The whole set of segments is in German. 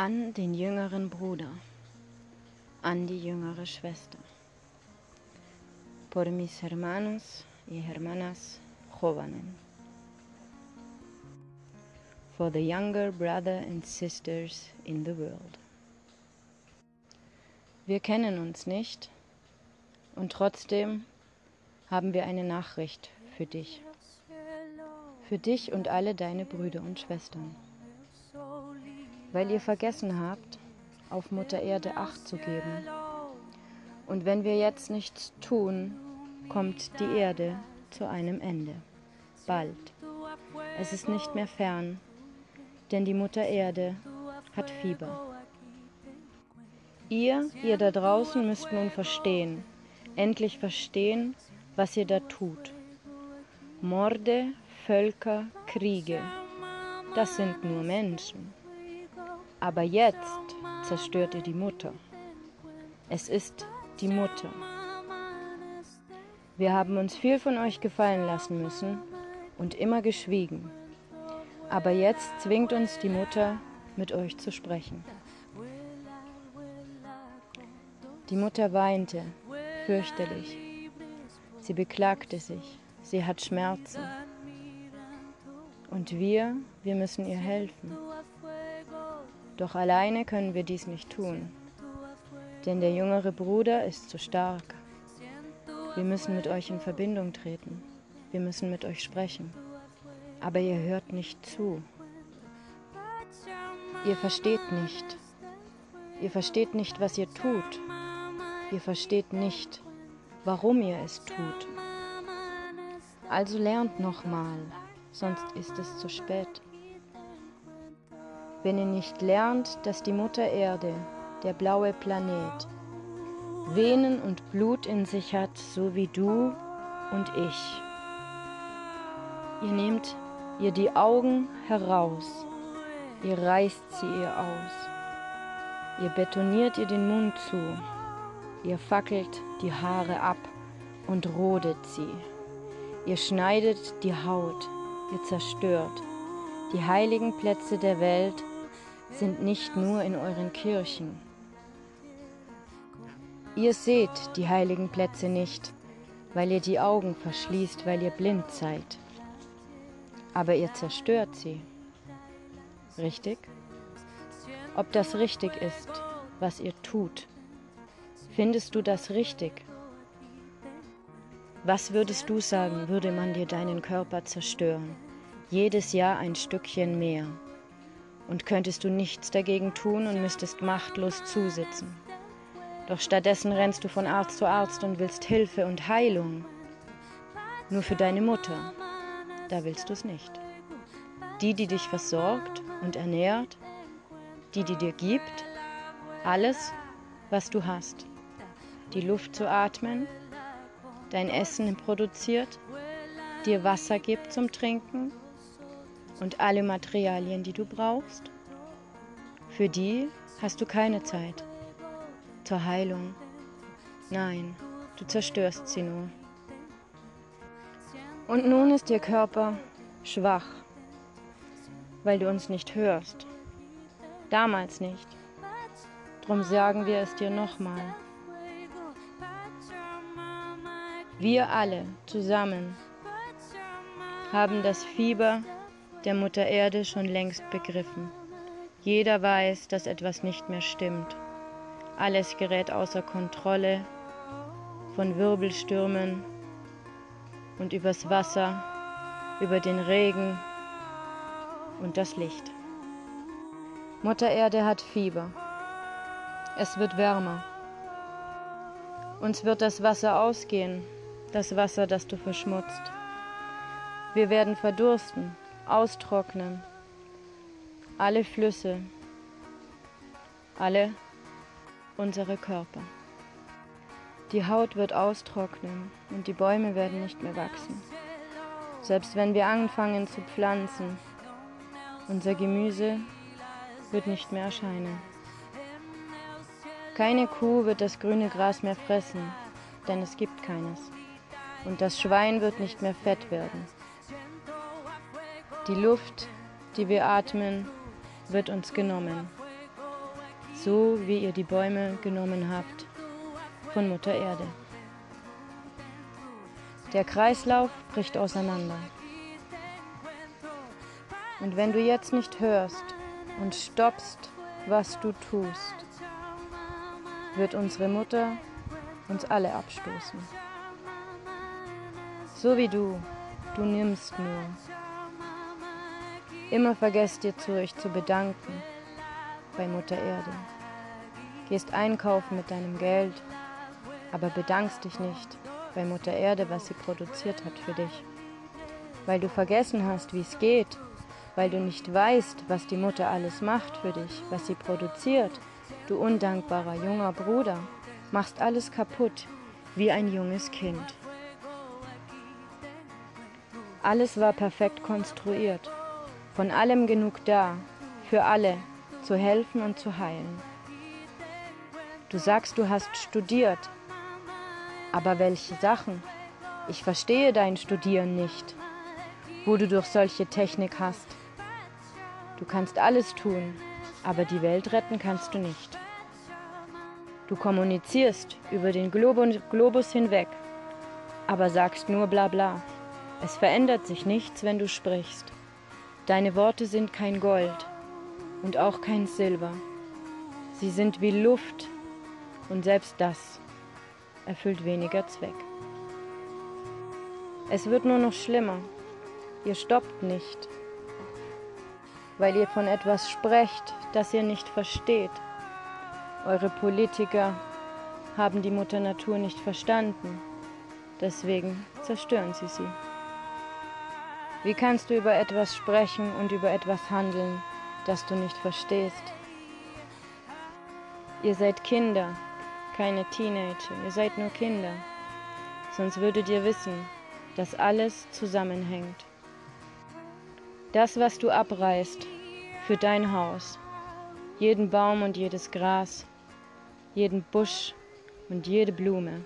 an den jüngeren Bruder, an die jüngere Schwester. Por mis hermanos y hermanas jóvenes. For the younger brother and sisters in the world. Wir kennen uns nicht und trotzdem haben wir eine Nachricht für dich. Für dich und alle deine Brüder und Schwestern weil ihr vergessen habt, auf Mutter Erde Acht zu geben. Und wenn wir jetzt nichts tun, kommt die Erde zu einem Ende. Bald. Es ist nicht mehr fern, denn die Mutter Erde hat Fieber. Ihr, ihr da draußen müsst nun verstehen, endlich verstehen, was ihr da tut. Morde, Völker, Kriege, das sind nur Menschen. Aber jetzt zerstört ihr die Mutter. Es ist die Mutter. Wir haben uns viel von euch gefallen lassen müssen und immer geschwiegen. Aber jetzt zwingt uns die Mutter, mit euch zu sprechen. Die Mutter weinte, fürchterlich. Sie beklagte sich, sie hat Schmerzen. Und wir, wir müssen ihr helfen. Doch alleine können wir dies nicht tun, denn der jüngere Bruder ist zu stark. Wir müssen mit euch in Verbindung treten, wir müssen mit euch sprechen, aber ihr hört nicht zu. Ihr versteht nicht, ihr versteht nicht, was ihr tut, ihr versteht nicht, warum ihr es tut. Also lernt nochmal, sonst ist es zu spät wenn ihr nicht lernt, dass die Mutter Erde, der blaue Planet, Venen und Blut in sich hat, so wie du und ich. Ihr nehmt ihr die Augen heraus, ihr reißt sie ihr aus, ihr betoniert ihr den Mund zu, ihr fackelt die Haare ab und rodet sie, ihr schneidet die Haut, ihr zerstört die heiligen Plätze der Welt sind nicht nur in euren Kirchen. Ihr seht die heiligen Plätze nicht, weil ihr die Augen verschließt, weil ihr blind seid. Aber ihr zerstört sie. Richtig? Ob das richtig ist, was ihr tut, findest du das richtig? Was würdest du sagen, würde man dir deinen Körper zerstören? Jedes Jahr ein Stückchen mehr und könntest du nichts dagegen tun und müsstest machtlos zusitzen. Doch stattdessen rennst du von Arzt zu Arzt und willst Hilfe und Heilung. Nur für deine Mutter, da willst du es nicht. Die, die dich versorgt und ernährt, die, die dir gibt, alles, was du hast. Die Luft zu atmen, dein Essen produziert, dir Wasser gibt zum Trinken, und alle Materialien, die du brauchst. Für die hast du keine Zeit. Zur Heilung. Nein, du zerstörst sie nur. Und nun ist ihr Körper schwach, weil du uns nicht hörst. Damals nicht. Drum sagen wir es dir nochmal. Wir alle zusammen haben das Fieber der Mutter Erde schon längst begriffen. Jeder weiß, dass etwas nicht mehr stimmt. Alles gerät außer Kontrolle von Wirbelstürmen und übers Wasser, über den Regen und das Licht. Mutter Erde hat Fieber. Es wird wärmer. Uns wird das Wasser ausgehen, das Wasser, das du verschmutzt. Wir werden verdursten, austrocknen. Alle Flüsse, alle unsere Körper. Die Haut wird austrocknen und die Bäume werden nicht mehr wachsen. Selbst wenn wir anfangen zu pflanzen, unser Gemüse wird nicht mehr erscheinen. Keine Kuh wird das grüne Gras mehr fressen, denn es gibt keines. Und das Schwein wird nicht mehr fett werden. Die Luft, die wir atmen, wird uns genommen. so wie ihr die Bäume genommen habt von Mutter Erde. Der Kreislauf bricht auseinander. Und wenn du jetzt nicht hörst und stoppst, was du tust, wird unsere Mutter uns alle abstoßen. So wie du, du nimmst nur. Immer vergesst dir zu euch zu bedanken bei Mutter Erde. Gehst einkaufen mit deinem Geld, aber bedankst dich nicht bei Mutter Erde, was sie produziert hat für dich. Weil du vergessen hast, wie es geht, weil du nicht weißt, was die Mutter alles macht für dich, was sie produziert. Du undankbarer junger Bruder, machst alles kaputt, wie ein junges Kind. Alles war perfekt konstruiert, von allem genug da, für alle, zu helfen und zu heilen. Du sagst, du hast studiert, aber welche Sachen? Ich verstehe dein Studieren nicht, wo du durch solche Technik hast. Du kannst alles tun, aber die Welt retten kannst du nicht. Du kommunizierst über den Globus hinweg, aber sagst nur bla bla. Es verändert sich nichts, wenn du sprichst. Deine Worte sind kein Gold und auch kein Silber. Sie sind wie Luft und selbst das erfüllt weniger Zweck. Es wird nur noch schlimmer. Ihr stoppt nicht, weil ihr von etwas sprecht, das ihr nicht versteht. Eure Politiker haben die Mutter Natur nicht verstanden, deswegen zerstören sie sie. Wie kannst du über etwas sprechen und über etwas handeln, das du nicht verstehst? Ihr seid Kinder, keine Teenager, ihr seid nur Kinder. Sonst würdet ihr wissen, dass alles zusammenhängt. Das, was du abreißt für dein Haus, jeden Baum und jedes Gras, jeden Busch und jede Blume.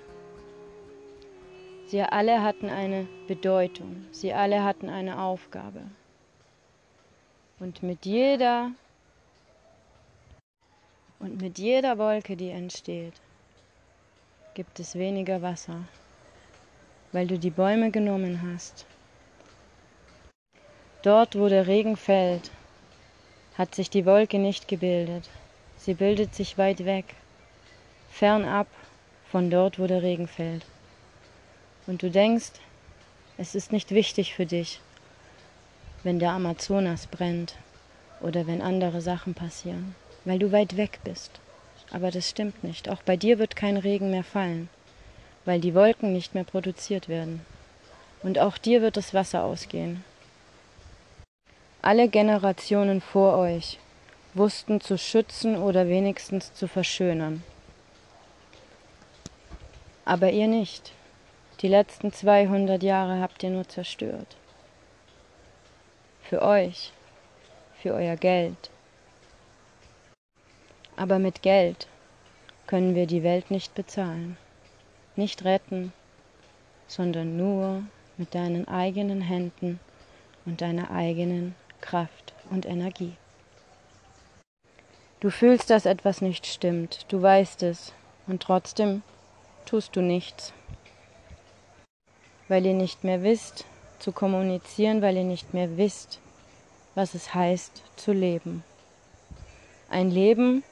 Sie alle hatten eine Bedeutung, sie alle hatten eine Aufgabe. Und mit jeder und mit jeder Wolke, die entsteht, gibt es weniger Wasser, weil du die Bäume genommen hast. Dort, wo der Regen fällt, hat sich die Wolke nicht gebildet. Sie bildet sich weit weg, fernab von dort, wo der Regen fällt. Und du denkst, es ist nicht wichtig für dich, wenn der Amazonas brennt oder wenn andere Sachen passieren, weil du weit weg bist. Aber das stimmt nicht. Auch bei dir wird kein Regen mehr fallen, weil die Wolken nicht mehr produziert werden. Und auch dir wird das Wasser ausgehen. Alle Generationen vor euch wussten zu schützen oder wenigstens zu verschönern. Aber ihr nicht. Die letzten 200 Jahre habt ihr nur zerstört. Für euch, für euer Geld, aber mit Geld können wir die Welt nicht bezahlen, nicht retten, sondern nur mit deinen eigenen Händen und deiner eigenen Kraft und Energie. Du fühlst, dass etwas nicht stimmt, du weißt es, und trotzdem tust du nichts, weil ihr nicht mehr wisst zu kommunizieren, weil ihr nicht mehr wisst, was es heißt zu leben. Ein Leben,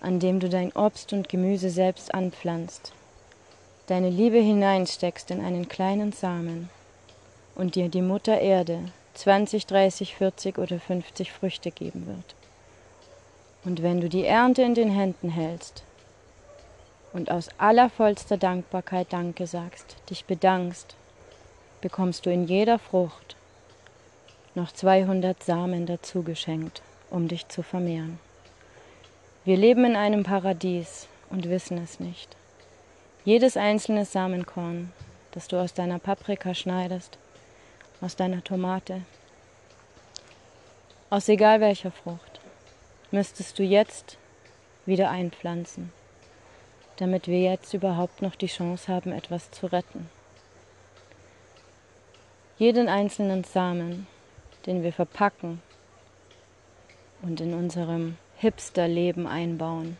an dem du dein Obst und Gemüse selbst anpflanzt, deine Liebe hineinsteckst in einen kleinen Samen und dir die Mutter Erde 20, 30, 40 oder 50 Früchte geben wird. Und wenn du die Ernte in den Händen hältst und aus allervollster Dankbarkeit Danke sagst, dich bedankst, bekommst du in jeder Frucht noch 200 Samen dazu geschenkt, um dich zu vermehren. Wir leben in einem Paradies und wissen es nicht. Jedes einzelne Samenkorn, das du aus deiner Paprika schneidest, aus deiner Tomate, aus egal welcher Frucht, müsstest du jetzt wieder einpflanzen, damit wir jetzt überhaupt noch die Chance haben, etwas zu retten. Jeden einzelnen Samen, den wir verpacken und in unserem Hipster-Leben einbauen,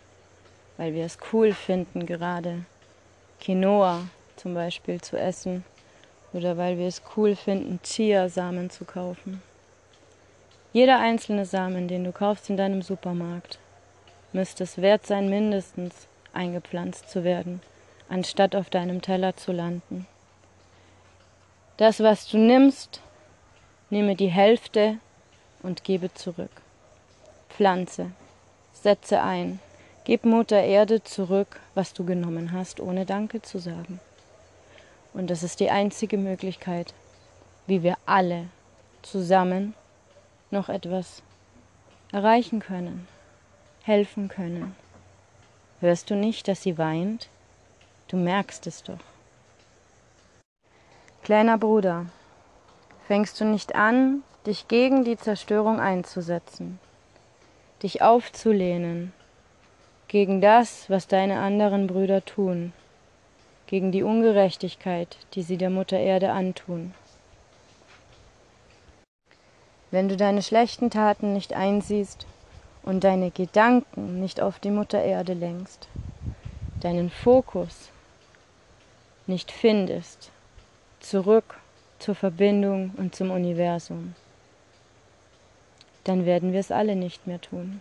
weil wir es cool finden, gerade Quinoa zum Beispiel zu essen oder weil wir es cool finden, Chiasamen zu kaufen. Jeder einzelne Samen, den du kaufst in deinem Supermarkt, müsste es wert sein, mindestens eingepflanzt zu werden, anstatt auf deinem Teller zu landen. Das, was du nimmst, nehme die Hälfte und gebe zurück. Pflanze, setze ein, gib Mutter Erde zurück, was du genommen hast, ohne Danke zu sagen. Und das ist die einzige Möglichkeit, wie wir alle zusammen noch etwas erreichen können, helfen können. Hörst du nicht, dass sie weint? Du merkst es doch. Kleiner Bruder, fängst du nicht an, dich gegen die Zerstörung einzusetzen, dich aufzulehnen gegen das, was deine anderen Brüder tun, gegen die Ungerechtigkeit, die sie der Mutter Erde antun. Wenn du deine schlechten Taten nicht einsiehst und deine Gedanken nicht auf die Mutter Erde lenkst, deinen Fokus nicht findest, zurück zur Verbindung und zum Universum, dann werden wir es alle nicht mehr tun.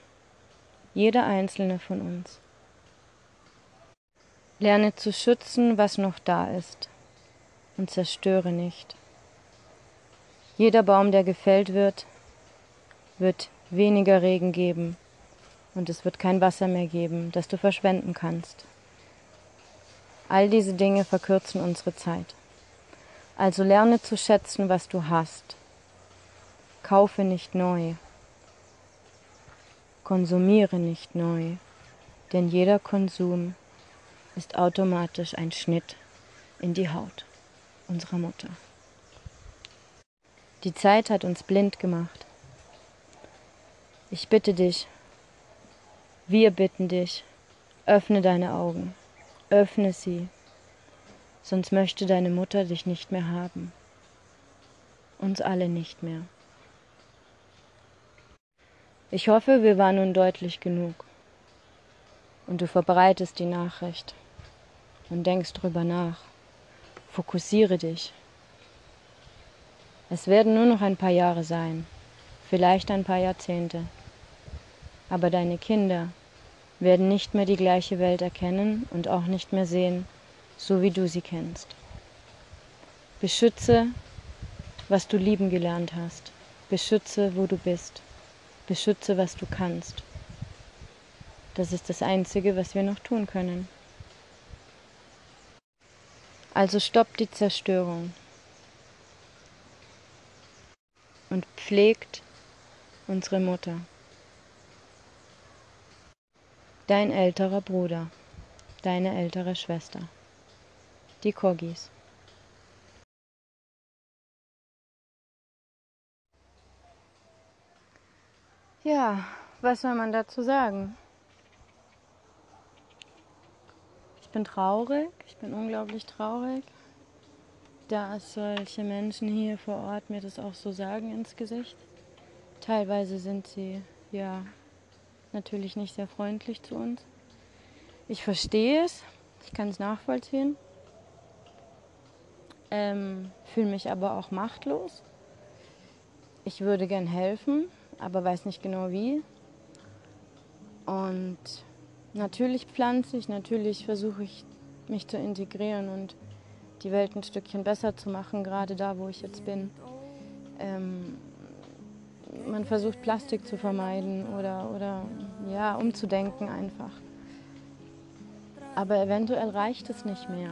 Jeder einzelne von uns. Lerne zu schützen, was noch da ist, und zerstöre nicht. Jeder Baum, der gefällt wird, wird weniger Regen geben und es wird kein Wasser mehr geben, das du verschwenden kannst. All diese Dinge verkürzen unsere Zeit. Also lerne zu schätzen, was du hast. Kaufe nicht neu. Konsumiere nicht neu, denn jeder Konsum ist automatisch ein Schnitt in die Haut unserer Mutter. Die Zeit hat uns blind gemacht. Ich bitte dich, wir bitten dich, öffne deine Augen, öffne sie sonst möchte deine Mutter dich nicht mehr haben. Uns alle nicht mehr. Ich hoffe, wir waren nun deutlich genug. Und du verbreitest die Nachricht und denkst drüber nach. Fokussiere dich. Es werden nur noch ein paar Jahre sein, vielleicht ein paar Jahrzehnte. Aber deine Kinder werden nicht mehr die gleiche Welt erkennen und auch nicht mehr sehen, so wie du sie kennst. Beschütze, was du lieben gelernt hast. Beschütze, wo du bist. Beschütze, was du kannst. Das ist das Einzige, was wir noch tun können. Also stoppt die Zerstörung und pflegt unsere Mutter. Dein älterer Bruder, deine ältere Schwester die Corgis. Ja, was soll man dazu sagen? Ich bin traurig, ich bin unglaublich traurig, dass solche Menschen hier vor Ort mir das auch so sagen ins Gesicht. Teilweise sind sie ja natürlich nicht sehr freundlich zu uns. Ich verstehe es, ich kann es nachvollziehen ähm, fühle mich aber auch machtlos. Ich würde gern helfen, aber weiß nicht genau wie. Und natürlich pflanze ich, natürlich versuche ich mich zu integrieren und die Welt ein Stückchen besser zu machen, gerade da, wo ich jetzt bin. Ähm, man versucht Plastik zu vermeiden oder, oder ja, umzudenken einfach. Aber eventuell reicht es nicht mehr.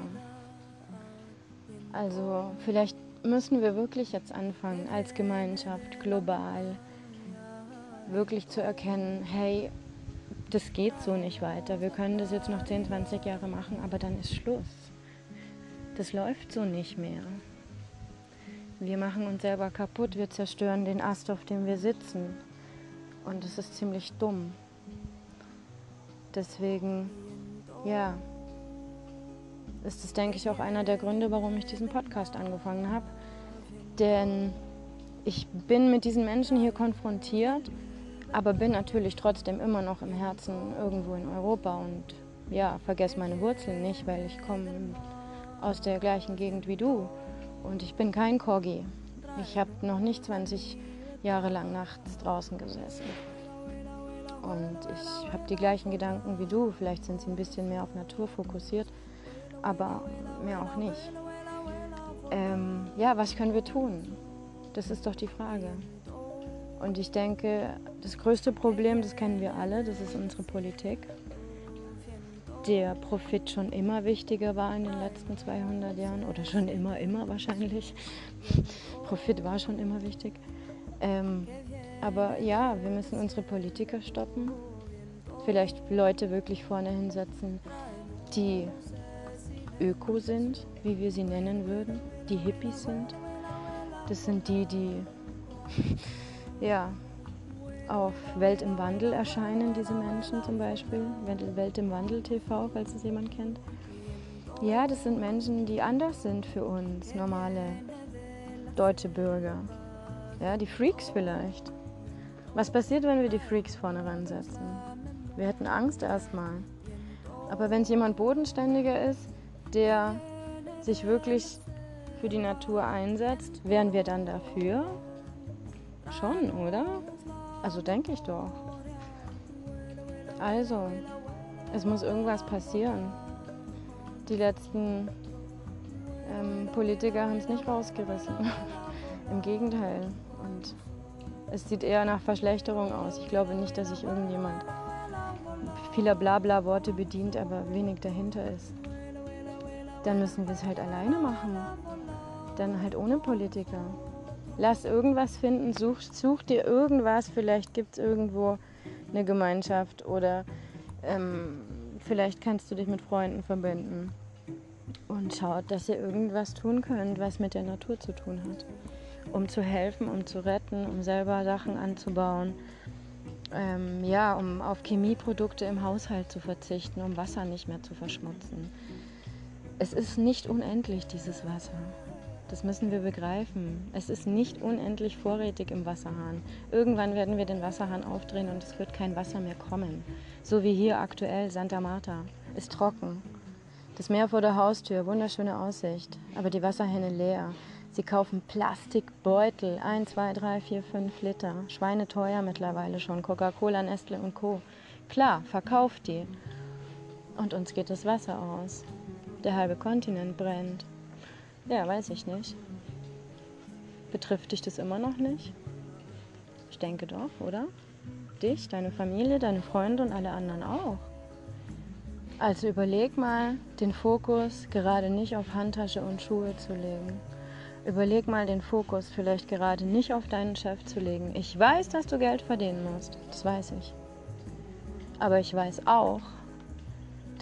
Also vielleicht müssen wir wirklich jetzt anfangen, als Gemeinschaft, global, wirklich zu erkennen, hey, das geht so nicht weiter. Wir können das jetzt noch 10, 20 Jahre machen, aber dann ist Schluss. Das läuft so nicht mehr. Wir machen uns selber kaputt, wir zerstören den Ast, auf dem wir sitzen. Und das ist ziemlich dumm. Deswegen, ja, ist es, denke ich, auch einer der Gründe, warum ich diesen Podcast angefangen habe. Denn ich bin mit diesen Menschen hier konfrontiert, aber bin natürlich trotzdem immer noch im Herzen irgendwo in Europa und ja, vergess meine Wurzeln nicht, weil ich komme aus der gleichen Gegend wie du und ich bin kein Corgi. Ich habe noch nicht 20 Jahre lang nachts draußen gesessen. Und ich habe die gleichen Gedanken wie du. Vielleicht sind sie ein bisschen mehr auf Natur fokussiert, aber mehr auch nicht. Ähm, ja, was können wir tun? Das ist doch die Frage. Und ich denke, das größte Problem, das kennen wir alle, das ist unsere Politik. Der Profit schon immer wichtiger war in den letzten 200 Jahren oder schon immer, immer wahrscheinlich. Profit war schon immer wichtig. Ähm, aber ja, wir müssen unsere Politiker stoppen. Vielleicht Leute wirklich vorne hinsetzen, die Öko sind, wie wir sie nennen würden, die Hippies sind. Das sind die, die ja, auf Welt im Wandel erscheinen, diese Menschen zum Beispiel. Welt im Wandel TV, falls es jemand kennt. Ja, das sind Menschen, die anders sind für uns, normale deutsche Bürger. Ja, die Freaks vielleicht. Was passiert, wenn wir die Freaks vorne ransetzen? Wir hätten Angst erstmal. Aber wenn es jemand bodenständiger ist, der sich wirklich für die Natur einsetzt, wären wir dann dafür? Schon, oder? Also denke ich doch. Also, es muss irgendwas passieren. Die letzten ähm, Politiker haben es nicht rausgerissen. Im Gegenteil. Und es sieht eher nach Verschlechterung aus. Ich glaube nicht, dass sich irgendjemand vieler Blabla-Worte bedient, aber wenig dahinter ist. Dann müssen wir es halt alleine machen. Dann halt ohne Politiker. Lass irgendwas finden, such, such dir irgendwas. Vielleicht gibt es irgendwo eine Gemeinschaft oder ähm, vielleicht kannst du dich mit Freunden verbinden. Und schaut, dass ihr irgendwas tun könnt, was mit der Natur zu tun hat um zu helfen, um zu retten, um selber Sachen anzubauen. Ähm, ja, um auf Chemieprodukte im Haushalt zu verzichten, um Wasser nicht mehr zu verschmutzen. Es ist nicht unendlich, dieses Wasser. Das müssen wir begreifen. Es ist nicht unendlich vorrätig im Wasserhahn. Irgendwann werden wir den Wasserhahn aufdrehen und es wird kein Wasser mehr kommen. So wie hier aktuell Santa Marta. Ist trocken. Das Meer vor der Haustür, wunderschöne Aussicht, aber die Wasserhähne leer. Sie kaufen Plastikbeutel, 1, 2, 3, 4, 5 Liter. Schweine teuer mittlerweile schon. Coca-Cola, Nestle und Co. Klar, verkauft die. Und uns geht das Wasser aus. Der halbe Kontinent brennt. Ja, weiß ich nicht. Betrifft dich das immer noch nicht? Ich denke doch, oder? Dich, deine Familie, deine Freunde und alle anderen auch. Also überleg mal, den Fokus gerade nicht auf Handtasche und Schuhe zu legen. Überleg mal den Fokus vielleicht gerade nicht auf deinen Chef zu legen. Ich weiß, dass du Geld verdienen musst. Das weiß ich. Aber ich weiß auch,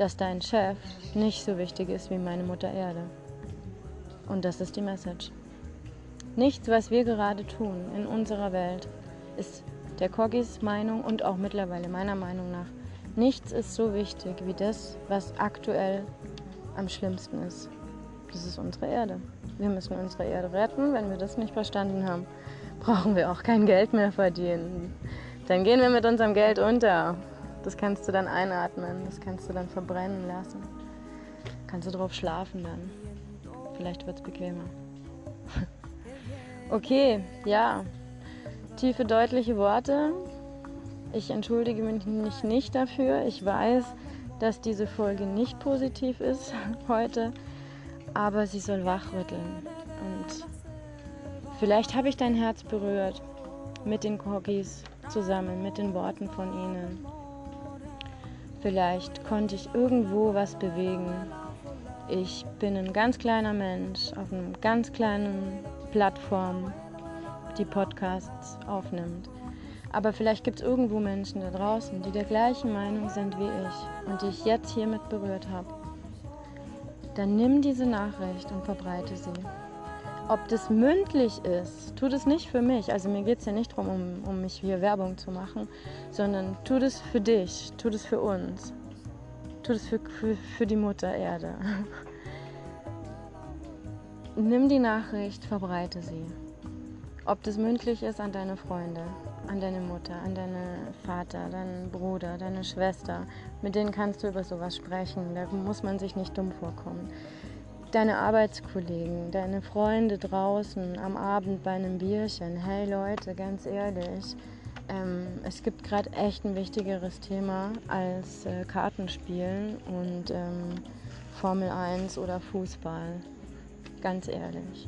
dass dein Chef nicht so wichtig ist wie meine Mutter Erde. Und das ist die Message. Nichts, was wir gerade tun in unserer Welt, ist der Kogis Meinung und auch mittlerweile meiner Meinung nach, nichts ist so wichtig wie das, was aktuell am schlimmsten ist. Das ist unsere Erde. Wir müssen unsere Erde retten. Wenn wir das nicht verstanden haben, brauchen wir auch kein Geld mehr verdienen. Dann gehen wir mit unserem Geld unter. Das kannst du dann einatmen, das kannst du dann verbrennen lassen. Kannst du drauf schlafen dann. Vielleicht wird es bequemer. okay, ja. Tiefe, deutliche Worte. Ich entschuldige mich nicht dafür. Ich weiß, dass diese Folge nicht positiv ist heute aber sie soll wachrütteln. Und vielleicht habe ich dein Herz berührt mit den Cookies zusammen, mit den Worten von ihnen. Vielleicht konnte ich irgendwo was bewegen. Ich bin ein ganz kleiner Mensch auf einer ganz kleinen Plattform, die Podcasts aufnimmt. Aber vielleicht gibt es irgendwo Menschen da draußen, die der gleichen Meinung sind wie ich und die ich jetzt hiermit berührt habe dann nimm diese Nachricht und verbreite sie. Ob das mündlich ist, tu das nicht für mich. Also mir geht es ja nicht darum, um, um mich hier Werbung zu machen, sondern tu das für dich, tu das für uns, tu das für, für, für die Mutter Erde. Nimm die Nachricht, verbreite sie. Ob das mündlich ist an deine Freunde, an deine Mutter, an deinen Vater, deinen Bruder, deine Schwester. Mit denen kannst du über sowas sprechen. Da muss man sich nicht dumm vorkommen. Deine Arbeitskollegen, deine Freunde draußen am Abend bei einem Bierchen. Hey Leute, ganz ehrlich, ähm, es gibt gerade echt ein wichtigeres Thema als äh, Kartenspielen und ähm, Formel 1 oder Fußball. Ganz ehrlich.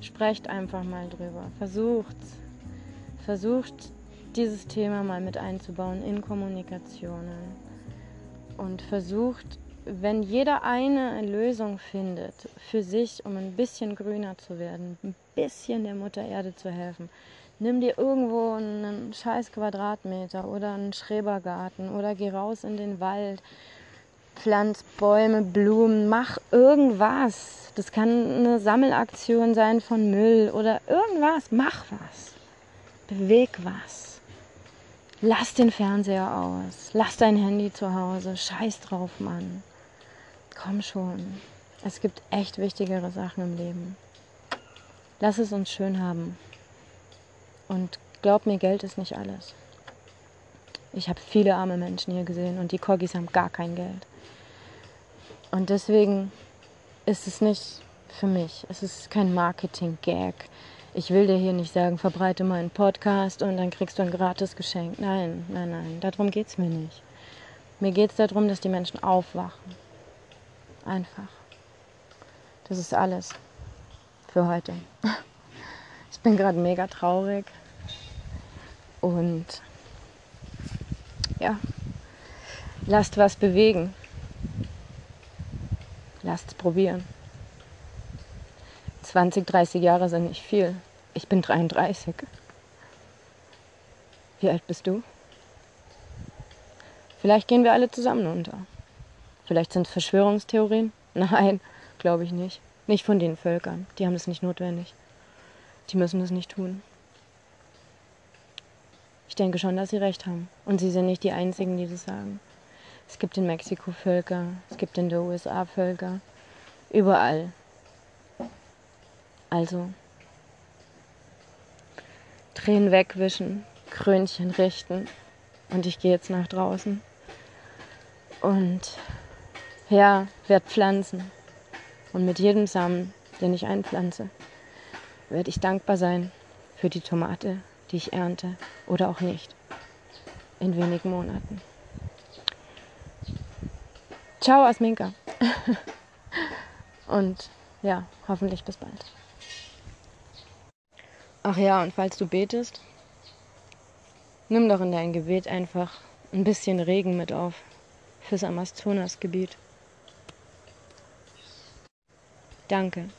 Sprecht einfach mal drüber. Versucht's versucht dieses Thema mal mit einzubauen in Kommunikationen und versucht, wenn jeder eine Lösung findet für sich, um ein bisschen grüner zu werden, ein bisschen der Mutter Erde zu helfen, nimm dir irgendwo einen scheiß Quadratmeter oder einen Schrebergarten oder geh raus in den Wald, pflanz Bäume, Blumen, mach irgendwas. Das kann eine Sammelaktion sein von Müll oder irgendwas, mach was beweg was. Lass den Fernseher aus, lass dein Handy zu Hause, scheiß drauf, Mann. Komm schon. Es gibt echt wichtigere Sachen im Leben. Lass es uns schön haben. Und glaub mir, Geld ist nicht alles. Ich habe viele arme Menschen hier gesehen und die Corgis haben gar kein Geld. Und deswegen ist es nicht für mich. Es ist kein Marketing-Gag ich will dir hier nicht sagen, verbreite meinen Podcast und dann kriegst du ein gratis Geschenk. Nein, nein, nein, darum geht es mir nicht. Mir geht es darum, dass die Menschen aufwachen. Einfach. Das ist alles für heute. Ich bin gerade mega traurig und ja, lasst was bewegen. Lasst es probieren. 20, 30 Jahre sind nicht viel. Ich bin 33. Wie alt bist du? Vielleicht gehen wir alle zusammen unter. Vielleicht sind es Verschwörungstheorien? Nein, glaube ich nicht. Nicht von den Völkern. Die haben es nicht notwendig. Die müssen es nicht tun. Ich denke schon, dass sie recht haben. Und sie sind nicht die Einzigen, die das sagen. Es gibt in Mexiko Völker, es gibt in den USA Völker. Überall also Tränen wegwischen, Krönchen richten und ich gehe jetzt nach draußen und ja, werde pflanzen. Und mit jedem Samen, den ich einpflanze, werde ich dankbar sein für die Tomate, die ich ernte oder auch nicht in wenigen Monaten. Ciao, Asminka. Und ja, hoffentlich bis bald. Ach ja, und falls du betest, nimm doch in dein Gebet einfach ein bisschen Regen mit auf fürs Amazonasgebiet. Danke.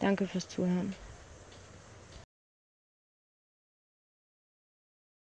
Danke fürs Zuhören.